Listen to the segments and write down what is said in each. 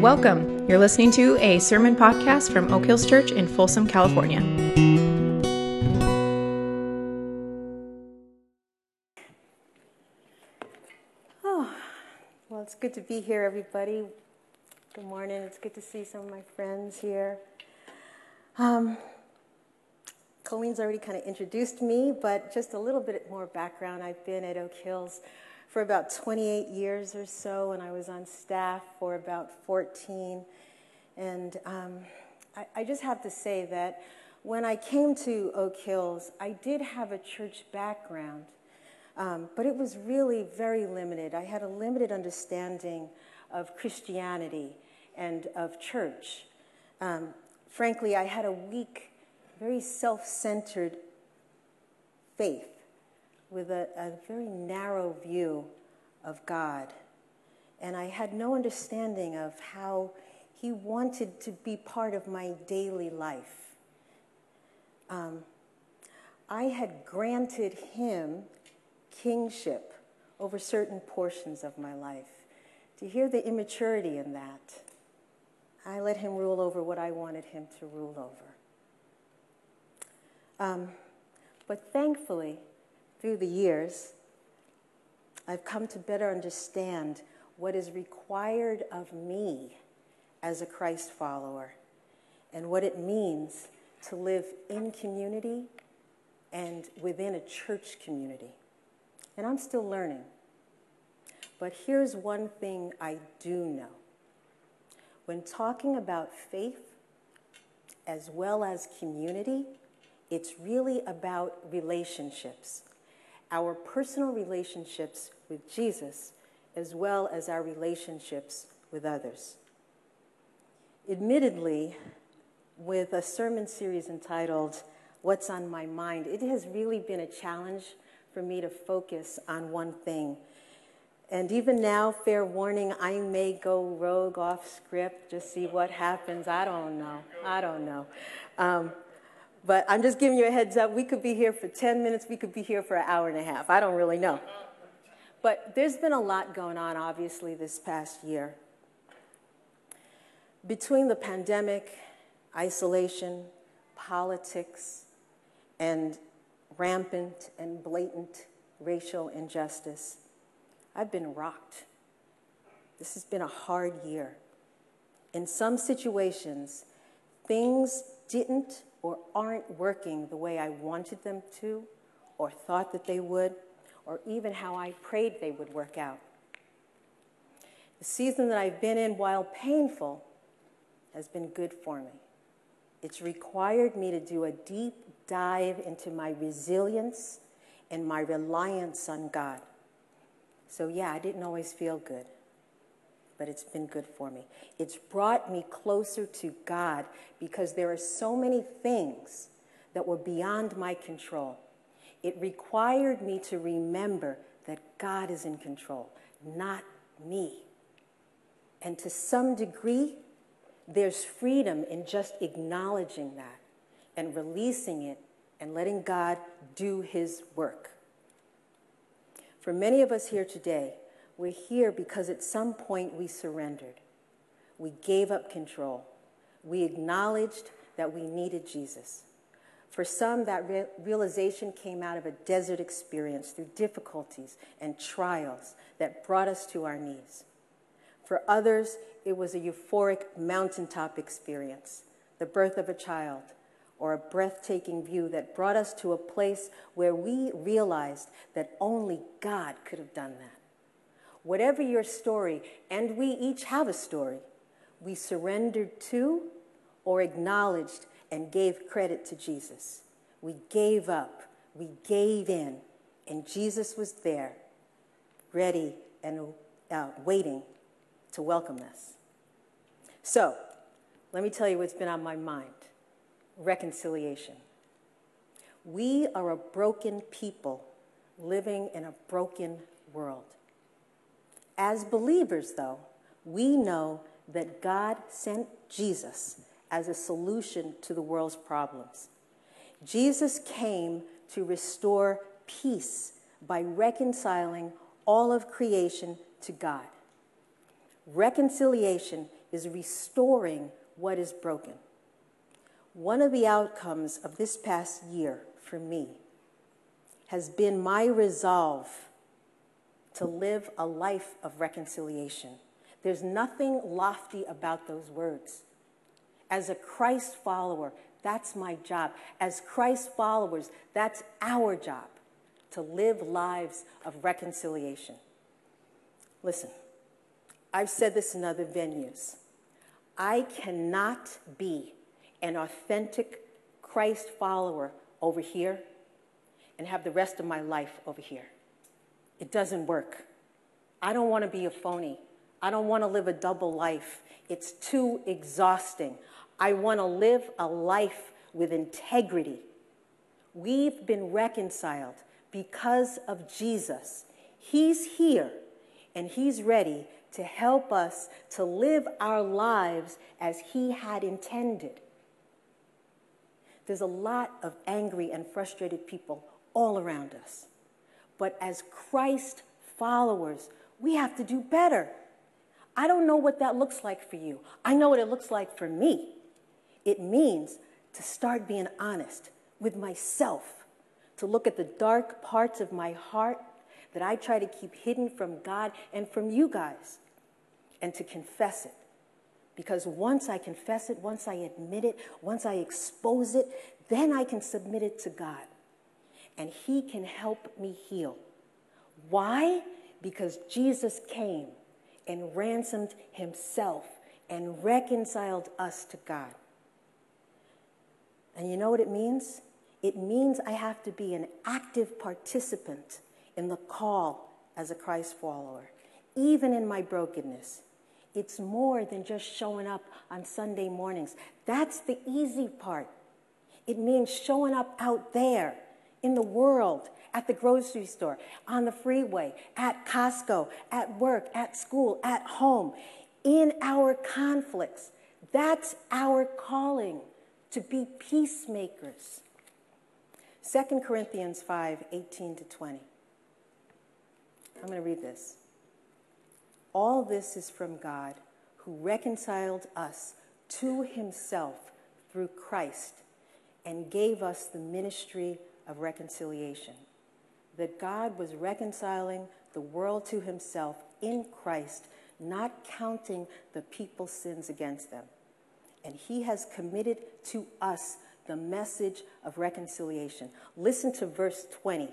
Welcome. You're listening to a sermon podcast from Oak Hills Church in Folsom, California. Oh, well, it's good to be here, everybody. Good morning. It's good to see some of my friends here. Um, Colleen's already kind of introduced me, but just a little bit more background. I've been at Oak Hills for about 28 years or so, and I was on staff for about 14. And um, I, I just have to say that when I came to Oak Hills, I did have a church background, um, but it was really very limited. I had a limited understanding of Christianity and of church. Um, frankly, I had a weak, very self centered faith with a, a very narrow view of God. And I had no understanding of how He wanted to be part of my daily life. Um, I had granted Him kingship over certain portions of my life. To hear the immaturity in that, I let Him rule over what I wanted Him to rule over. Um, but thankfully, through the years, I've come to better understand what is required of me as a Christ follower and what it means to live in community and within a church community. And I'm still learning. But here's one thing I do know. When talking about faith as well as community, it's really about relationships our personal relationships with Jesus as well as our relationships with others. Admittedly, with a sermon series entitled What's on My Mind, it has really been a challenge for me to focus on one thing. And even now, fair warning, I may go rogue off script, just see what happens. I don't know. I don't know. Um, but I'm just giving you a heads up. We could be here for 10 minutes, we could be here for an hour and a half. I don't really know. But there's been a lot going on, obviously, this past year. Between the pandemic, isolation, politics, and rampant and blatant racial injustice, I've been rocked. This has been a hard year. In some situations, things didn't or aren't working the way I wanted them to, or thought that they would, or even how I prayed they would work out. The season that I've been in, while painful, has been good for me. It's required me to do a deep dive into my resilience and my reliance on God. So, yeah, I didn't always feel good but it's been good for me. It's brought me closer to God because there are so many things that were beyond my control. It required me to remember that God is in control, not me. And to some degree, there's freedom in just acknowledging that and releasing it and letting God do his work. For many of us here today, we're here because at some point we surrendered. We gave up control. We acknowledged that we needed Jesus. For some, that re- realization came out of a desert experience through difficulties and trials that brought us to our knees. For others, it was a euphoric mountaintop experience, the birth of a child, or a breathtaking view that brought us to a place where we realized that only God could have done that whatever your story, and we each have a story, we surrendered to or acknowledged and gave credit to Jesus. We gave up, we gave in, and Jesus was there, ready and uh, waiting to welcome us. So, let me tell you what's been on my mind reconciliation. We are a broken people living in a broken world. As believers, though, we know that God sent Jesus as a solution to the world's problems. Jesus came to restore peace by reconciling all of creation to God. Reconciliation is restoring what is broken. One of the outcomes of this past year for me has been my resolve to live a life of reconciliation. There's nothing lofty about those words. As a Christ follower, that's my job. As Christ followers, that's our job to live lives of reconciliation. Listen, I've said this in other venues. I cannot be an authentic Christ follower over here and have the rest of my life over here. It doesn't work. I don't want to be a phony. I don't want to live a double life. It's too exhausting. I want to live a life with integrity. We've been reconciled because of Jesus. He's here and He's ready to help us to live our lives as He had intended. There's a lot of angry and frustrated people all around us. But as Christ followers, we have to do better. I don't know what that looks like for you. I know what it looks like for me. It means to start being honest with myself, to look at the dark parts of my heart that I try to keep hidden from God and from you guys, and to confess it. Because once I confess it, once I admit it, once I expose it, then I can submit it to God. And He can help me heal. Why? Because Jesus came and ransomed Himself and reconciled us to God. And you know what it means? It means I have to be an active participant in the call as a Christ follower, even in my brokenness. It's more than just showing up on Sunday mornings. That's the easy part. It means showing up out there in the world, at the grocery store, on the freeway, at Costco, at work, at school, at home, in our conflicts. That's our calling to be peacemakers. 2 Corinthians 5 18 to 20. I'm going to read this. All this is from God, who reconciled us to himself through Christ and gave us the ministry of reconciliation. That God was reconciling the world to himself in Christ, not counting the people's sins against them and he has committed to us the message of reconciliation. Listen to verse 20.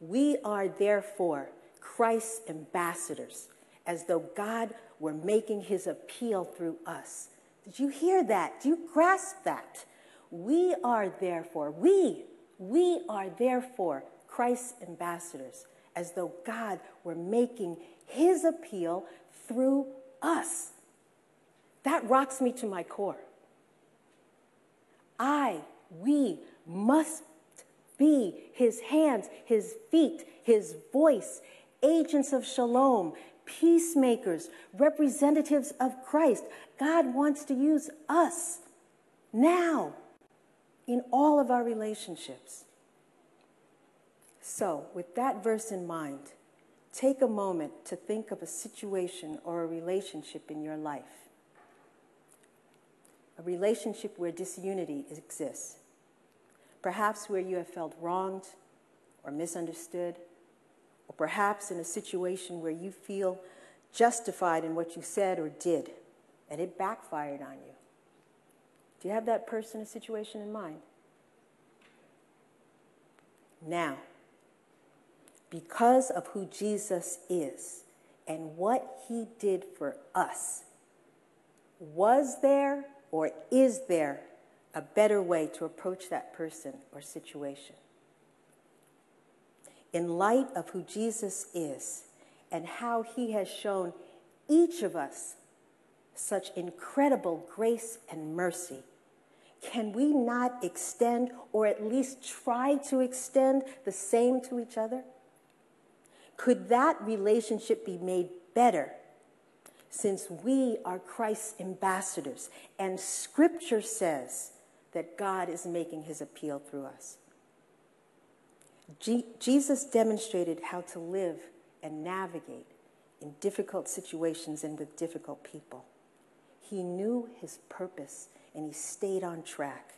We are therefore Christ's ambassadors, as though God were making his appeal through us. Did you hear that? Do you grasp that? We are therefore, we, we are therefore Christ's ambassadors, as though God were making his appeal through us. That rocks me to my core. I, we must be his hands, his feet, his voice, agents of shalom, peacemakers, representatives of Christ. God wants to use us now in all of our relationships. So, with that verse in mind, take a moment to think of a situation or a relationship in your life a relationship where disunity exists, perhaps where you have felt wronged or misunderstood, or perhaps in a situation where you feel justified in what you said or did and it backfired on you. Do you have that person or situation in mind? Now, because of who Jesus is and what he did for us, was there or is there a better way to approach that person or situation? In light of who Jesus is and how he has shown each of us such incredible grace and mercy, can we not extend or at least try to extend the same to each other? Could that relationship be made better since we are Christ's ambassadors, and Scripture says that God is making his appeal through us. Jesus demonstrated how to live and navigate in difficult situations and with difficult people. He knew his purpose and he stayed on track.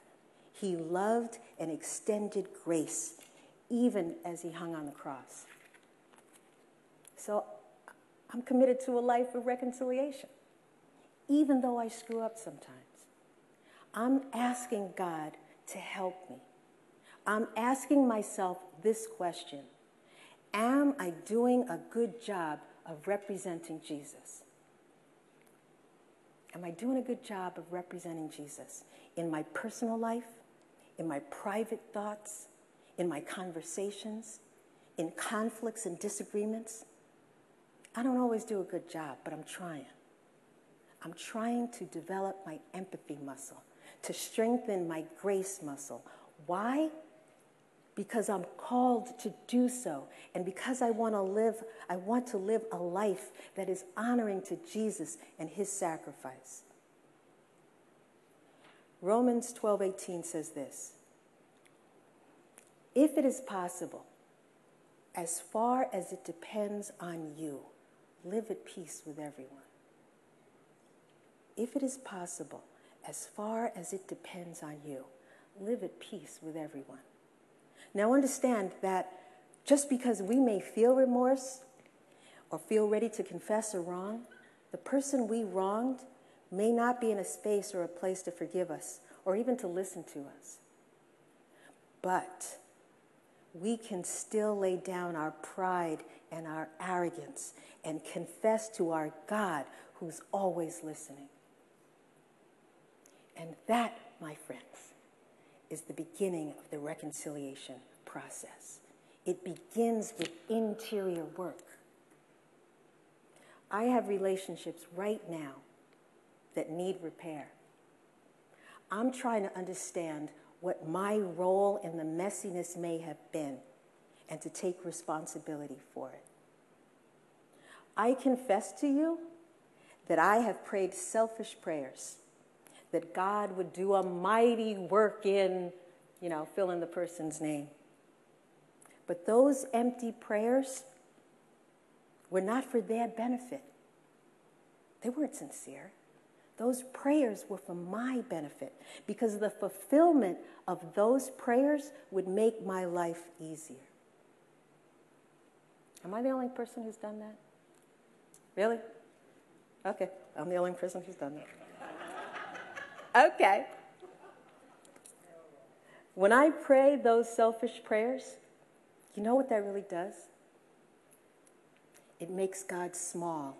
He loved and extended grace even as he hung on the cross. So I'm committed to a life of reconciliation, even though I screw up sometimes. I'm asking God to help me. I'm asking myself this question Am I doing a good job of representing Jesus? Am I doing a good job of representing Jesus in my personal life, in my private thoughts, in my conversations, in conflicts and disagreements? I don't always do a good job, but I'm trying. I'm trying to develop my empathy muscle, to strengthen my grace muscle. Why? Because I'm called to do so. And because I want to live, I want to live a life that is honoring to Jesus and his sacrifice. Romans 12:18 says this. If it is possible, as far as it depends on you, live at peace with everyone. If it is possible, as far as it depends on you, live at peace with everyone. Now, understand that just because we may feel remorse or feel ready to confess a wrong, the person we wronged may not be in a space or a place to forgive us or even to listen to us. But we can still lay down our pride and our arrogance and confess to our God who's always listening. And that, my friends, is the beginning of the reconciliation process. It begins with interior work. I have relationships right now that need repair. I'm trying to understand what my role in the messiness may have been and to take responsibility for it. I confess to you that I have prayed selfish prayers, that God would do a mighty work in, you know, fill in the person's name. But those empty prayers were not for their benefit, they weren't sincere. Those prayers were for my benefit because the fulfillment of those prayers would make my life easier. Am I the only person who's done that? Really? Okay, I'm the only person who's done that. Okay. When I pray those selfish prayers, you know what that really does? It makes God small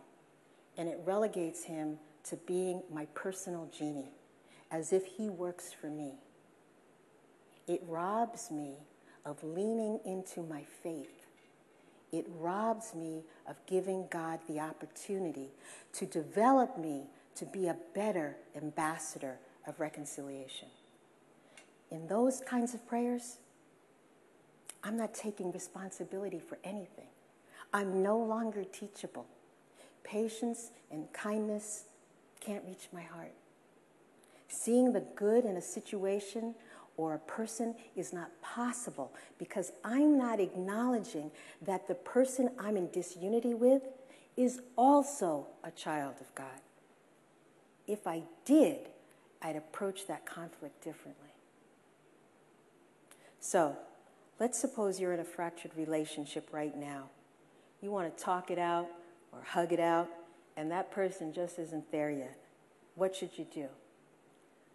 and it relegates him to being my personal genie, as if he works for me. It robs me of leaning into my faith. It robs me of giving God the opportunity to develop me to be a better ambassador of reconciliation. In those kinds of prayers, I'm not taking responsibility for anything. I'm no longer teachable. Patience and kindness can't reach my heart. Seeing the good in a situation or a person is not possible because I'm not acknowledging that the person I'm in disunity with is also a child of God. If I did, I'd approach that conflict differently. So, let's suppose you're in a fractured relationship right now. You want to talk it out or hug it out, and that person just isn't there yet. What should you do?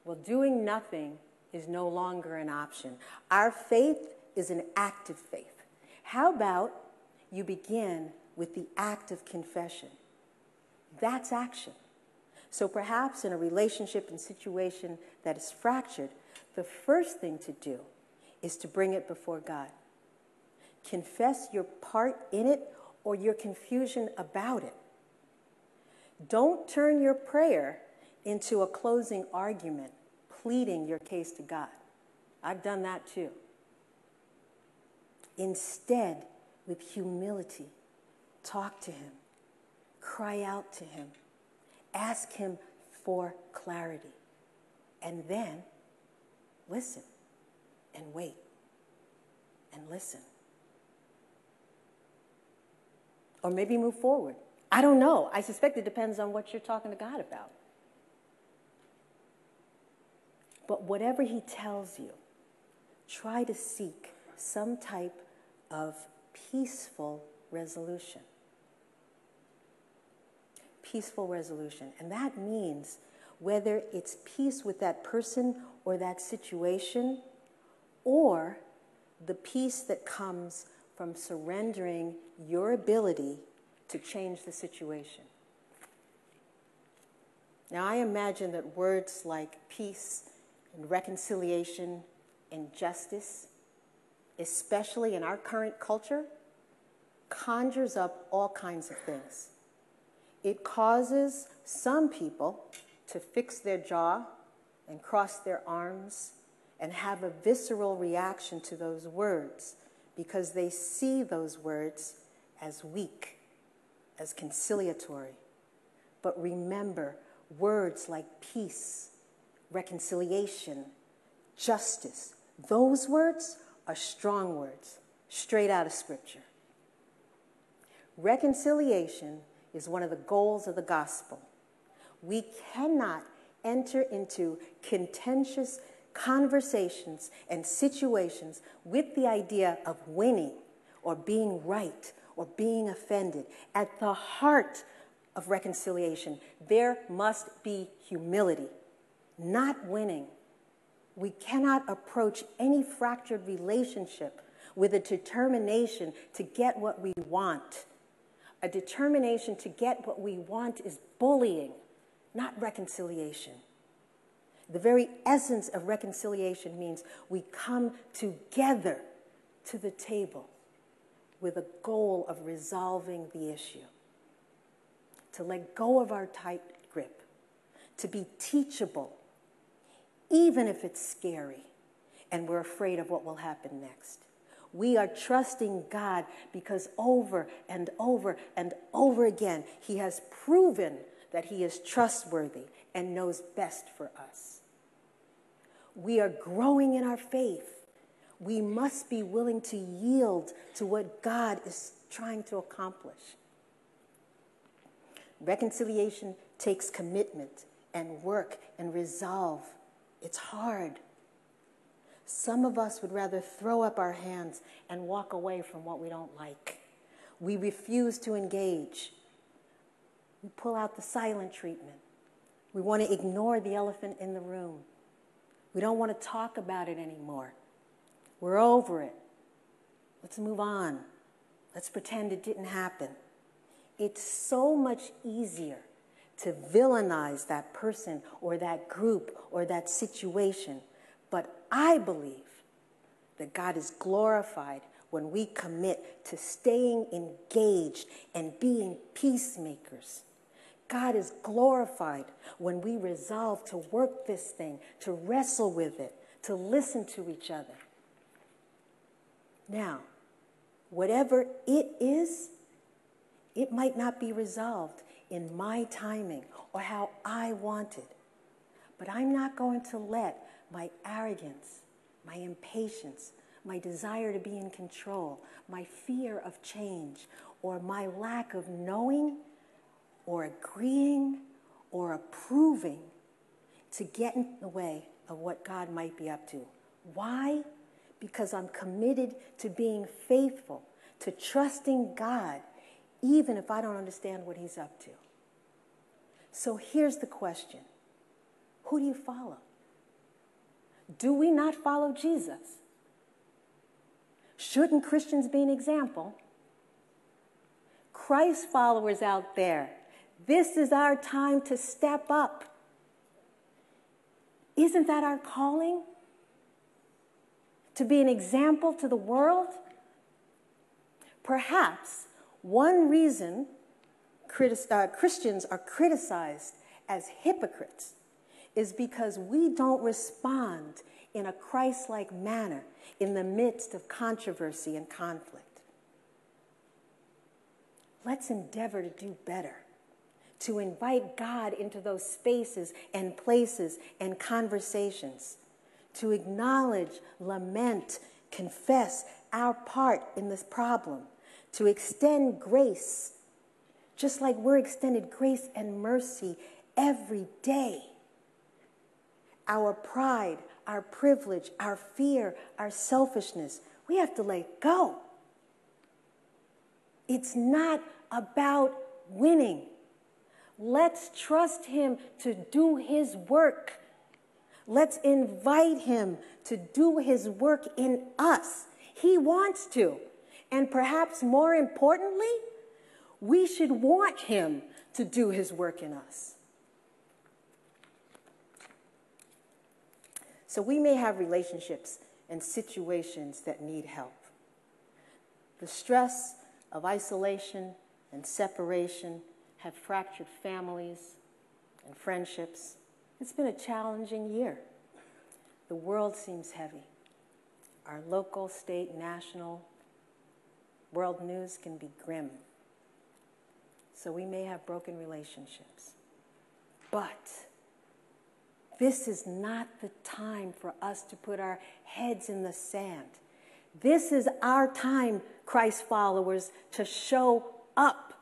Well, doing nothing is no longer an option. Our faith is an active faith. How about you begin with the act of confession? That's action. So perhaps in a relationship and situation that is fractured, the first thing to do is to bring it before God. Confess your part in it or your confusion about it. Don't turn your prayer into a closing argument, pleading your case to God. I've done that too. Instead, with humility, talk to Him, cry out to Him, ask Him for clarity, and then listen and wait and listen. Or maybe move forward I don't know. I suspect it depends on what you're talking to God about. But whatever He tells you, try to seek some type of peaceful resolution. Peaceful resolution. And that means whether it's peace with that person or that situation, or the peace that comes from surrendering your ability to change the situation. Now, I imagine that words like peace and reconciliation and justice, especially in our current culture, conjures up all kinds of things. It causes some people to fix their jaw and cross their arms and have a visceral reaction to those words because they see those words as weak, as conciliatory. But remember, words like peace, reconciliation, justice, those words are strong words, straight out of Scripture. Reconciliation is one of the goals of the gospel. We cannot enter into contentious conversations and situations with the idea of winning or being right or being offended. At the heart of reconciliation, there must be humility, not winning. We cannot approach any fractured relationship with a determination to get what we want. A determination to get what we want is bullying, not reconciliation. The very essence of reconciliation means we come together to the table with a goal of resolving the issue. To let go of our tight grip, to be teachable, even if it's scary and we're afraid of what will happen next. We are trusting God because over and over and over again, He has proven that He is trustworthy and knows best for us we are growing in our faith, we must be willing to yield to what God is trying to accomplish. Reconciliation takes commitment and work and resolve. It's hard. Some of us would rather throw up our hands and walk away from what we don't like. We refuse to engage. We pull out the silent treatment. We want to ignore the elephant in the room. We don't want to talk about it anymore. We're over it. Let's move on. Let's pretend it didn't happen. It's so much easier to villainize that person or that group or that situation. I believe that God is glorified when we commit to staying engaged and being peacemakers God is glorified when we resolve to work this thing, to wrestle with it, to listen to each other. Now, whatever it is, it might not be resolved in my timing or how I want it. But I'm not going to let my arrogance, my impatience, my desire to be in control, my fear of change, or my lack of knowing or agreeing or approving to get in the way of what God might be up to. Why? Because I'm committed to being faithful, to trusting God, even if I don't understand what He's up to. So here's the question Who do you follow? Do we not follow Jesus? Shouldn't Christians be an example? Christ followers out there this is our time to step up. Isn't that our calling? To be an example to the world? Perhaps one reason uh, Christians are criticized as hypocrites is because we don't respond in a Christ like manner in the midst of controversy and conflict. Let's endeavor to do better to invite God into those spaces and places and conversations, to acknowledge, lament, confess our part in this problem, to extend grace, just like we're extended grace and mercy every day. Our pride, our privilege, our fear, our selfishness, we have to let go. It's not about winning. Let's trust Him to do His work. Let's invite Him to do His work in us. He wants to. And perhaps more importantly, we should want Him to do His work in us. So we may have relationships and situations that need help. The stress of isolation and separation have fractured families and friendships. It's been a challenging year. The world seems heavy. Our local, state, national, world news can be grim. So we may have broken relationships. But this is not the time for us to put our heads in the sand. This is our time, Christ followers, to show up.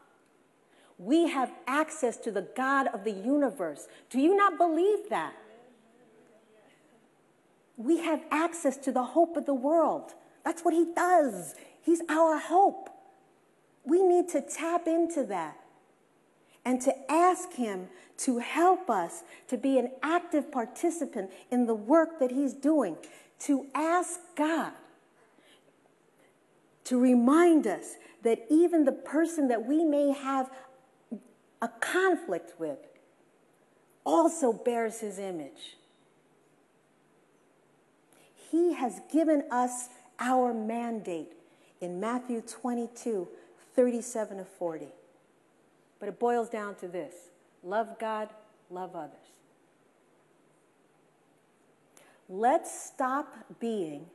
We have access to the God of the universe. Do you not believe that? We have access to the hope of the world. That's what He does. He's our hope. We need to tap into that and to ask Him to help us to be an active participant in the work that He's doing, to ask God to remind us that even the person that we may have a conflict with also bears His image. He has given us our mandate in Matthew 22 37 to 40. But it boils down to this love God, love others. Let's stop being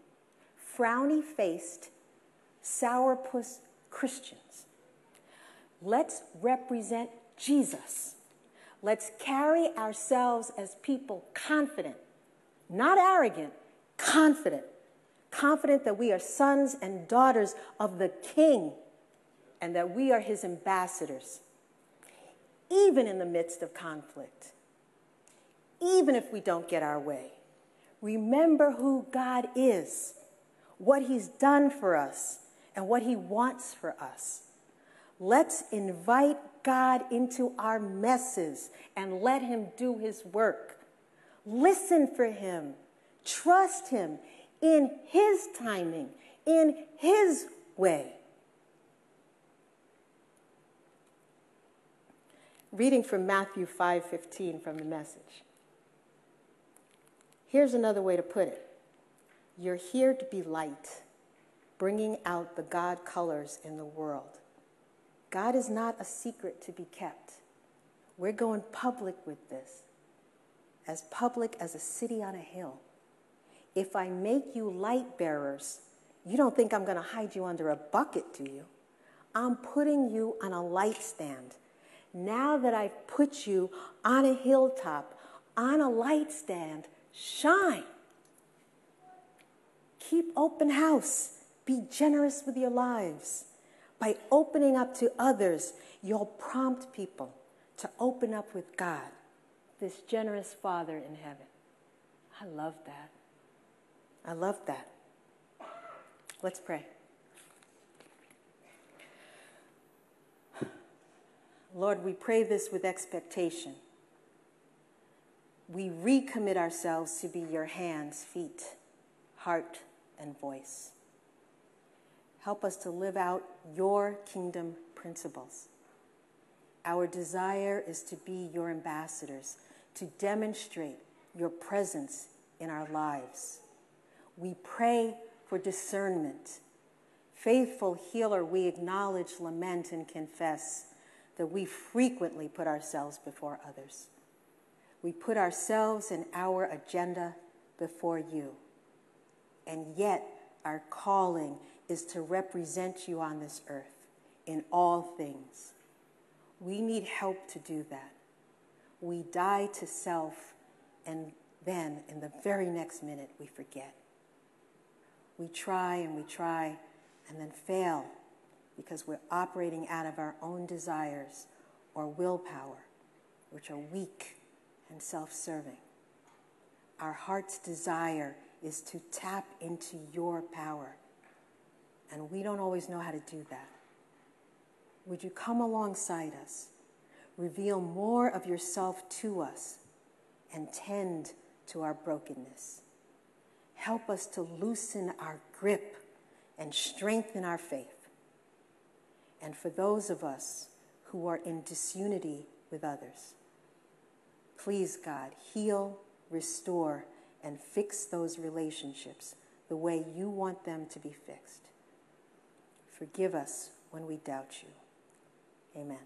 frowny faced, sourpuss Christians. Let's represent Jesus. Let's carry ourselves as people confident, not arrogant, confident. Confident that we are sons and daughters of the King and that we are his ambassadors even in the midst of conflict, even if we don't get our way. Remember who God is, what He's done for us, and what He wants for us. Let's invite God into our messes and let Him do His work. Listen for Him, trust Him in His timing, in His way. Reading from Matthew 5:15 from the message. Here's another way to put it. You're here to be light, bringing out the God colors in the world. God is not a secret to be kept. We're going public with this, as public as a city on a hill. If I make you light bearers, you don't think I'm going to hide you under a bucket, do you? I'm putting you on a light stand now that I've put you on a hilltop, on a light stand, shine. Keep open house. Be generous with your lives. By opening up to others, you'll prompt people to open up with God, this generous Father in heaven. I love that. I love that. Let's pray. Lord, we pray this with expectation. We recommit ourselves to be your hands, feet, heart, and voice. Help us to live out your kingdom principles. Our desire is to be your ambassadors, to demonstrate your presence in our lives. We pray for discernment. Faithful healer, we acknowledge, lament, and confess that we frequently put ourselves before others. We put ourselves and our agenda before you. And yet, our calling is to represent you on this earth in all things. We need help to do that. We die to self, and then in the very next minute, we forget. We try and we try and then fail because we're operating out of our own desires or willpower, which are weak and self serving. Our heart's desire is to tap into your power, and we don't always know how to do that. Would you come alongside us, reveal more of yourself to us, and tend to our brokenness? Help us to loosen our grip and strengthen our faith. And for those of us who are in disunity with others, please, God, heal, restore, and fix those relationships the way you want them to be fixed. Forgive us when we doubt you. Amen.